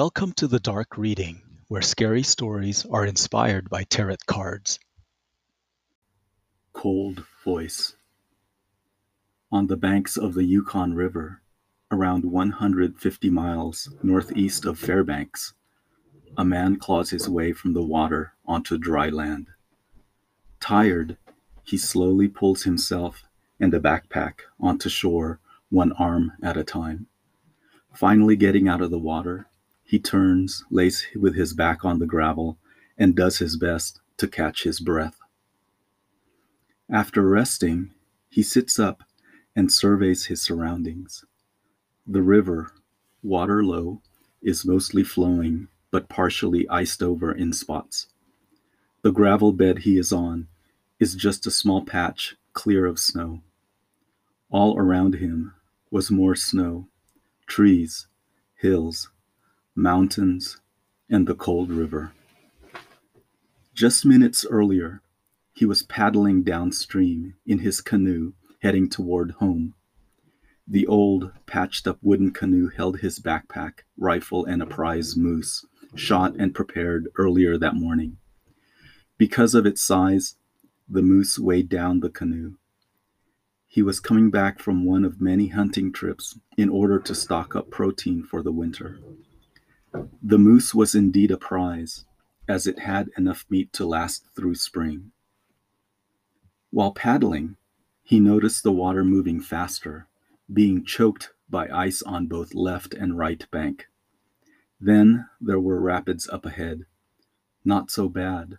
Welcome to the Dark Reading, where scary stories are inspired by tarot cards. Cold Voice On the banks of the Yukon River, around 150 miles northeast of Fairbanks, a man claws his way from the water onto dry land. Tired, he slowly pulls himself and a backpack onto shore, one arm at a time. Finally, getting out of the water, he turns, lays with his back on the gravel, and does his best to catch his breath. After resting, he sits up and surveys his surroundings. The river, water low, is mostly flowing but partially iced over in spots. The gravel bed he is on is just a small patch clear of snow. All around him was more snow, trees, hills, mountains, and the cold river. Just minutes earlier, he was paddling downstream in his canoe heading toward home. The old, patched up wooden canoe held his backpack, rifle, and a prize moose, shot and prepared earlier that morning. Because of its size, the moose weighed down the canoe. He was coming back from one of many hunting trips in order to stock up protein for the winter. The moose was indeed a prize, as it had enough meat to last through spring. While paddling, he noticed the water moving faster, being choked by ice on both left and right bank. Then there were rapids up ahead. Not so bad,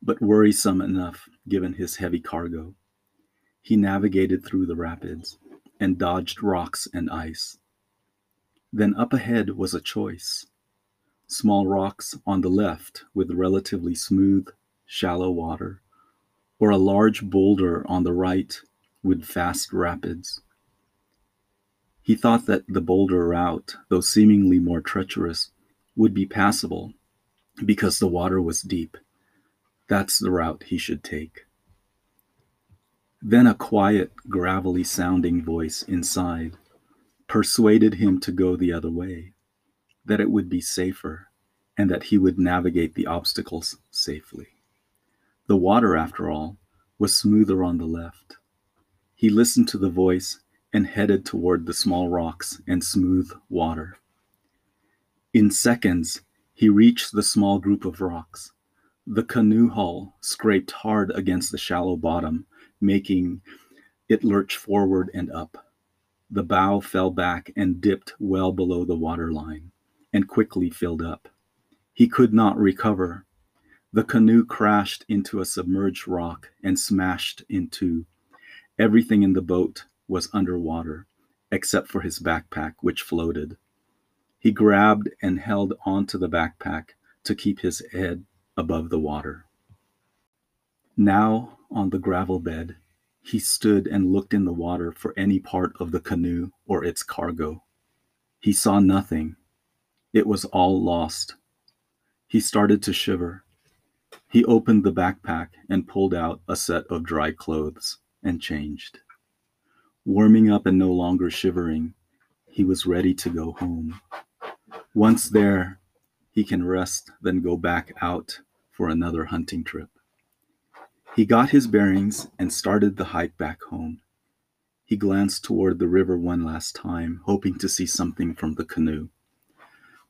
but worrisome enough given his heavy cargo. He navigated through the rapids and dodged rocks and ice. Then up ahead was a choice small rocks on the left with relatively smooth, shallow water, or a large boulder on the right with fast rapids. He thought that the boulder route, though seemingly more treacherous, would be passable because the water was deep. That's the route he should take. Then a quiet, gravelly sounding voice inside persuaded him to go the other way that it would be safer and that he would navigate the obstacles safely. The water, after all, was smoother on the left. He listened to the voice and headed toward the small rocks and smooth water. In seconds, he reached the small group of rocks. The canoe hull scraped hard against the shallow bottom, making it lurch forward and up. The bow fell back and dipped well below the water line and quickly filled up. He could not recover. The canoe crashed into a submerged rock and smashed in two. Everything in the boat was underwater, except for his backpack, which floated. He grabbed and held onto the backpack to keep his head above the water. Now, on the gravel bed, he stood and looked in the water for any part of the canoe or its cargo. He saw nothing it was all lost. He started to shiver. He opened the backpack and pulled out a set of dry clothes and changed. Warming up and no longer shivering, he was ready to go home. Once there, he can rest, then go back out for another hunting trip. He got his bearings and started the hike back home. He glanced toward the river one last time, hoping to see something from the canoe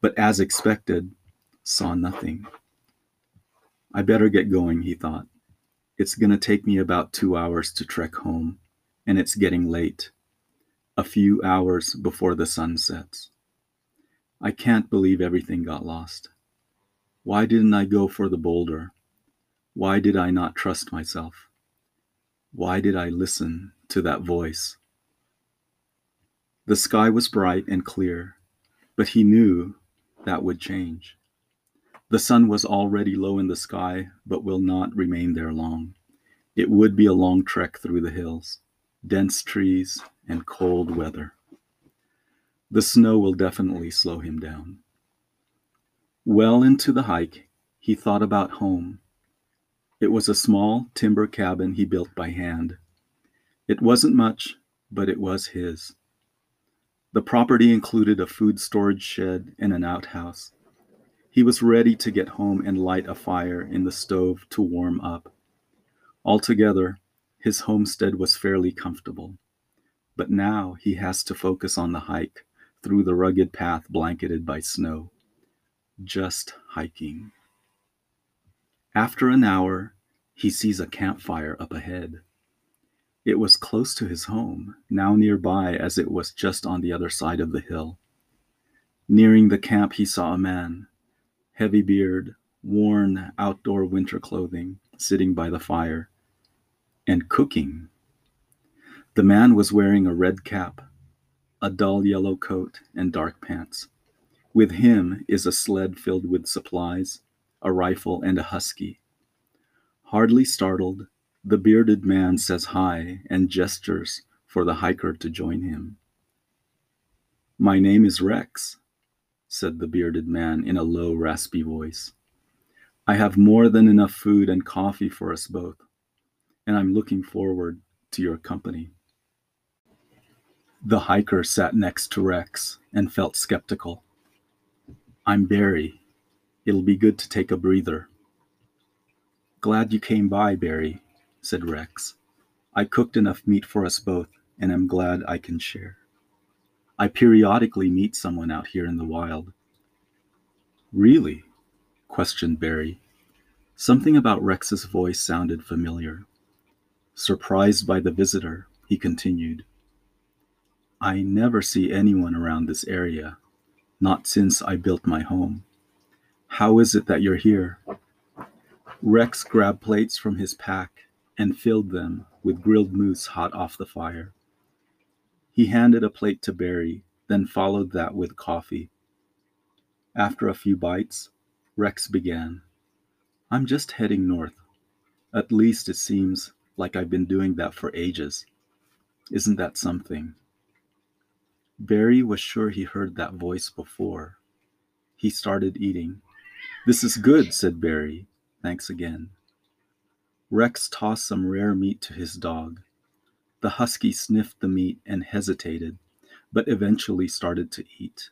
but as expected, saw nothing. I better get going, he thought. It's going to take me about two hours to trek home, and it's getting late, a few hours before the sun sets. I can't believe everything got lost. Why didn't I go for the boulder? Why did I not trust myself? Why did I listen to that voice? The sky was bright and clear, but he knew that would change. The sun was already low in the sky, but will not remain there long. It would be a long trek through the hills, dense trees, and cold weather. The snow will definitely slow him down. Well into the hike, he thought about home. It was a small timber cabin he built by hand. It wasn't much, but it was his. The property included a food storage shed and an outhouse, He was ready to get home and light a fire in the stove to warm up. Altogether, his homestead was fairly comfortable. But now he has to focus on the hike through the rugged path blanketed by snow. Just hiking. After an hour, he sees a campfire up ahead. It was close to his home, now nearby as it was just on the other side of the hill. Nearing the camp, he saw a man, heavy beard, worn outdoor winter clothing, sitting by the fire and cooking. The man was wearing a red cap, a dull yellow coat, and dark pants. With him is a sled filled with supplies, a rifle, and a husky. Hardly startled, the bearded man says hi and gestures for the hiker to join him. My name is Rex, said the bearded man in a low, raspy voice. I have more than enough food and coffee for us both and I'm looking forward to your company. The hiker sat next to Rex and felt skeptical. I'm Barry. It'll be good to take a breather. Glad you came by, Barry, said Rex. I cooked enough meat for us both, and am glad I can share. I periodically meet someone out here in the wild. Really? questioned Barry. Something about Rex's voice sounded familiar. Surprised by the visitor, he continued, I never see anyone around this area, not since I built my home. How is it that you're here? Rex grabbed plates from his pack and filled them with grilled moose hot off the fire. He handed a plate to Barry, then followed that with coffee. After a few bites, Rex began. I'm just heading north. At least it seems like I've been doing that for ages. Isn't that something? Barry was sure he heard that voice before. He started eating. This is good, said Barry. Thanks again. Rex tossed some rare meat to his dog. The husky sniffed the meat and hesitated, but eventually started to eat.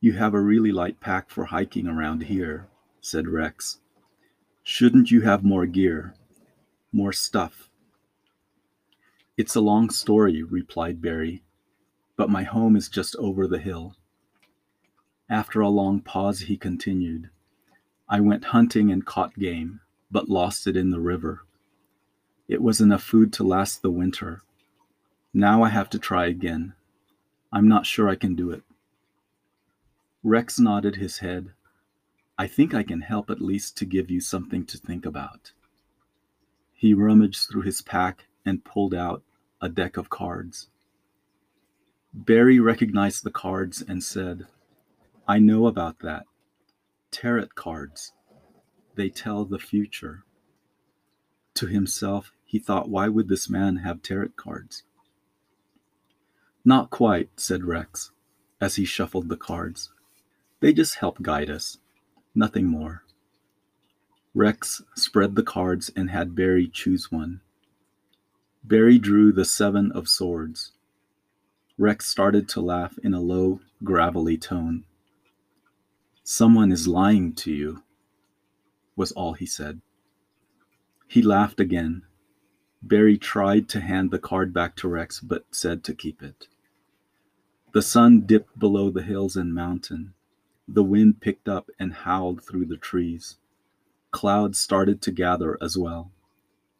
You have a really light pack for hiking around here, said Rex. Shouldn't you have more gear? more stuff. It's a long story, replied Barry, but my home is just over the hill. After a long pause, he continued, I went hunting and caught game, but lost it in the river. It was enough food to last the winter. Now I have to try again. I'm not sure I can do it. Rex nodded his head. I think I can help at least to give you something to think about. He rummaged through his pack and pulled out a deck of cards. Barry recognized the cards and said, I know about that. Tarot cards. They tell the future. To himself, he thought, why would this man have tarot cards? Not quite, said Rex, as he shuffled the cards. They just help guide us, nothing more. Rex spread the cards and had Barry choose one. Barry drew the Seven of Swords. Rex started to laugh in a low, gravelly tone. Someone is lying to you, was all he said. He laughed again. Barry tried to hand the card back to Rex, but said to keep it. The sun dipped below the hills and mountain. The wind picked up and howled through the trees. Clouds started to gather as well.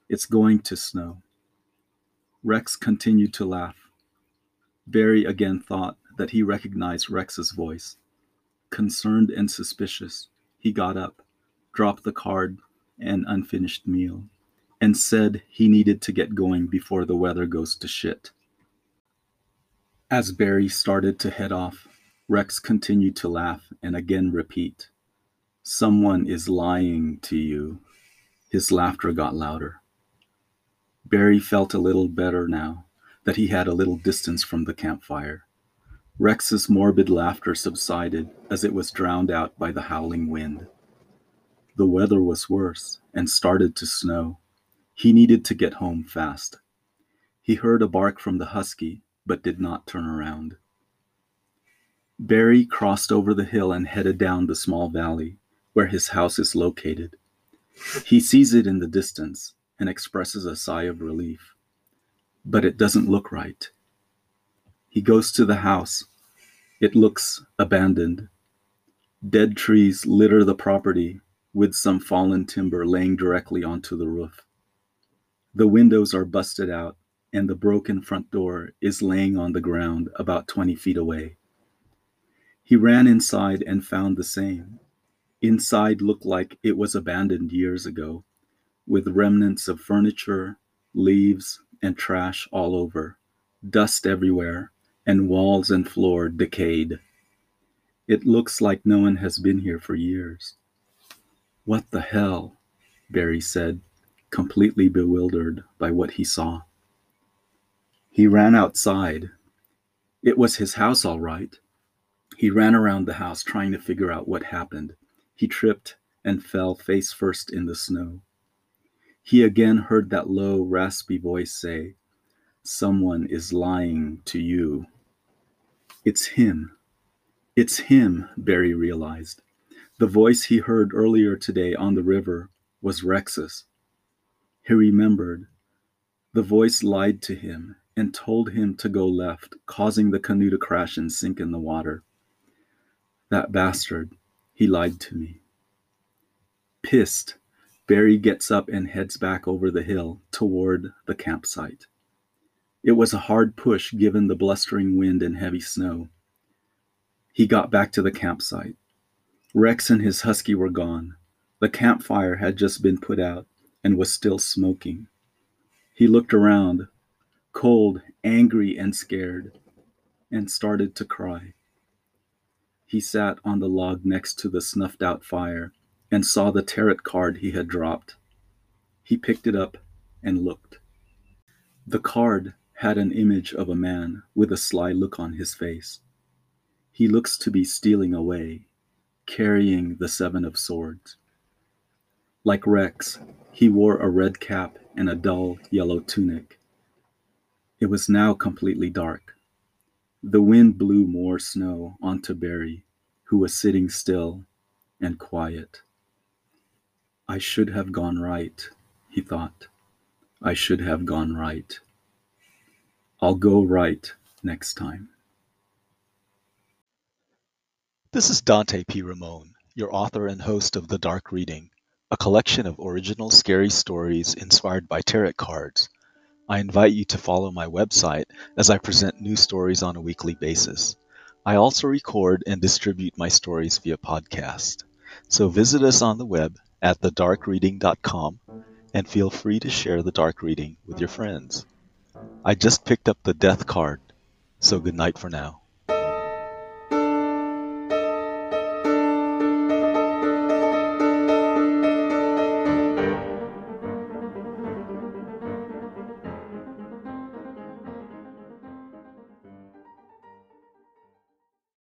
It's going to snow. Rex continued to laugh. Barry again thought that he recognized Rex's voice. Concerned and suspicious, he got up, dropped the card and unfinished meal, and said he needed to get going before the weather goes to shit. As Barry started to head off, Rex continued to laugh and again repeat, Someone is lying to you. His laughter got louder. Barry felt a little better now that he had a little distance from the campfire. Rex's morbid laughter subsided as it was drowned out by the howling wind. The weather was worse and started to snow. He needed to get home fast. He heard a bark from the husky, but did not turn around. Barry crossed over the hill and headed down the small valley where his house is located. He sees it in the distance and expresses a sigh of relief. But it doesn't look right. He goes to the house. It looks abandoned. Dead trees litter the property, with some fallen timber laying directly onto the roof. The windows are busted out, and the broken front door is laying on the ground about 20 feet away. He ran inside and found the same. Inside looked like it was abandoned years ago, with remnants of furniture, leaves, and trash all over, dust everywhere, and walls and floor decayed. It looks like no one has been here for years. What the hell? Barry said, completely bewildered by what he saw. He ran outside. It was his house, all right. He ran around the house trying to figure out what happened. He tripped and fell face first in the snow. He again heard that low, raspy voice say, Someone is lying to you. It's him. It's him, Barry realized. The voice he heard earlier today on the river was Rex's. He remembered. The voice lied to him and told him to go left, causing the canoe to crash and sink in the water. That bastard. He lied to me. Pissed, Barry gets up and heads back over the hill toward the campsite. It was a hard push given the blustering wind and heavy snow. He got back to the campsite. Rex and his husky were gone. The campfire had just been put out and was still smoking. He looked around, cold, angry, and scared, and started to cry. He sat on the log next to the snuffed out fire and saw the tarot card he had dropped. He picked it up and looked. The card had an image of a man with a sly look on his face. He looks to be stealing away, carrying the Seven of Swords. Like Rex, he wore a red cap and a dull yellow tunic. It was now completely dark. The wind blew more snow onto Barry, who was sitting still and quiet. I should have gone right, he thought. I should have gone right. I'll go right next time. This is Dante P. Ramon, your author and host of The Dark Reading, a collection of original scary stories inspired by tarot cards I invite you to follow my website as I present new stories on a weekly basis. I also record and distribute my stories via podcast. So visit us on the web at thedarkreading.com and feel free to share the dark reading with your friends. I just picked up the death card, so good night for now.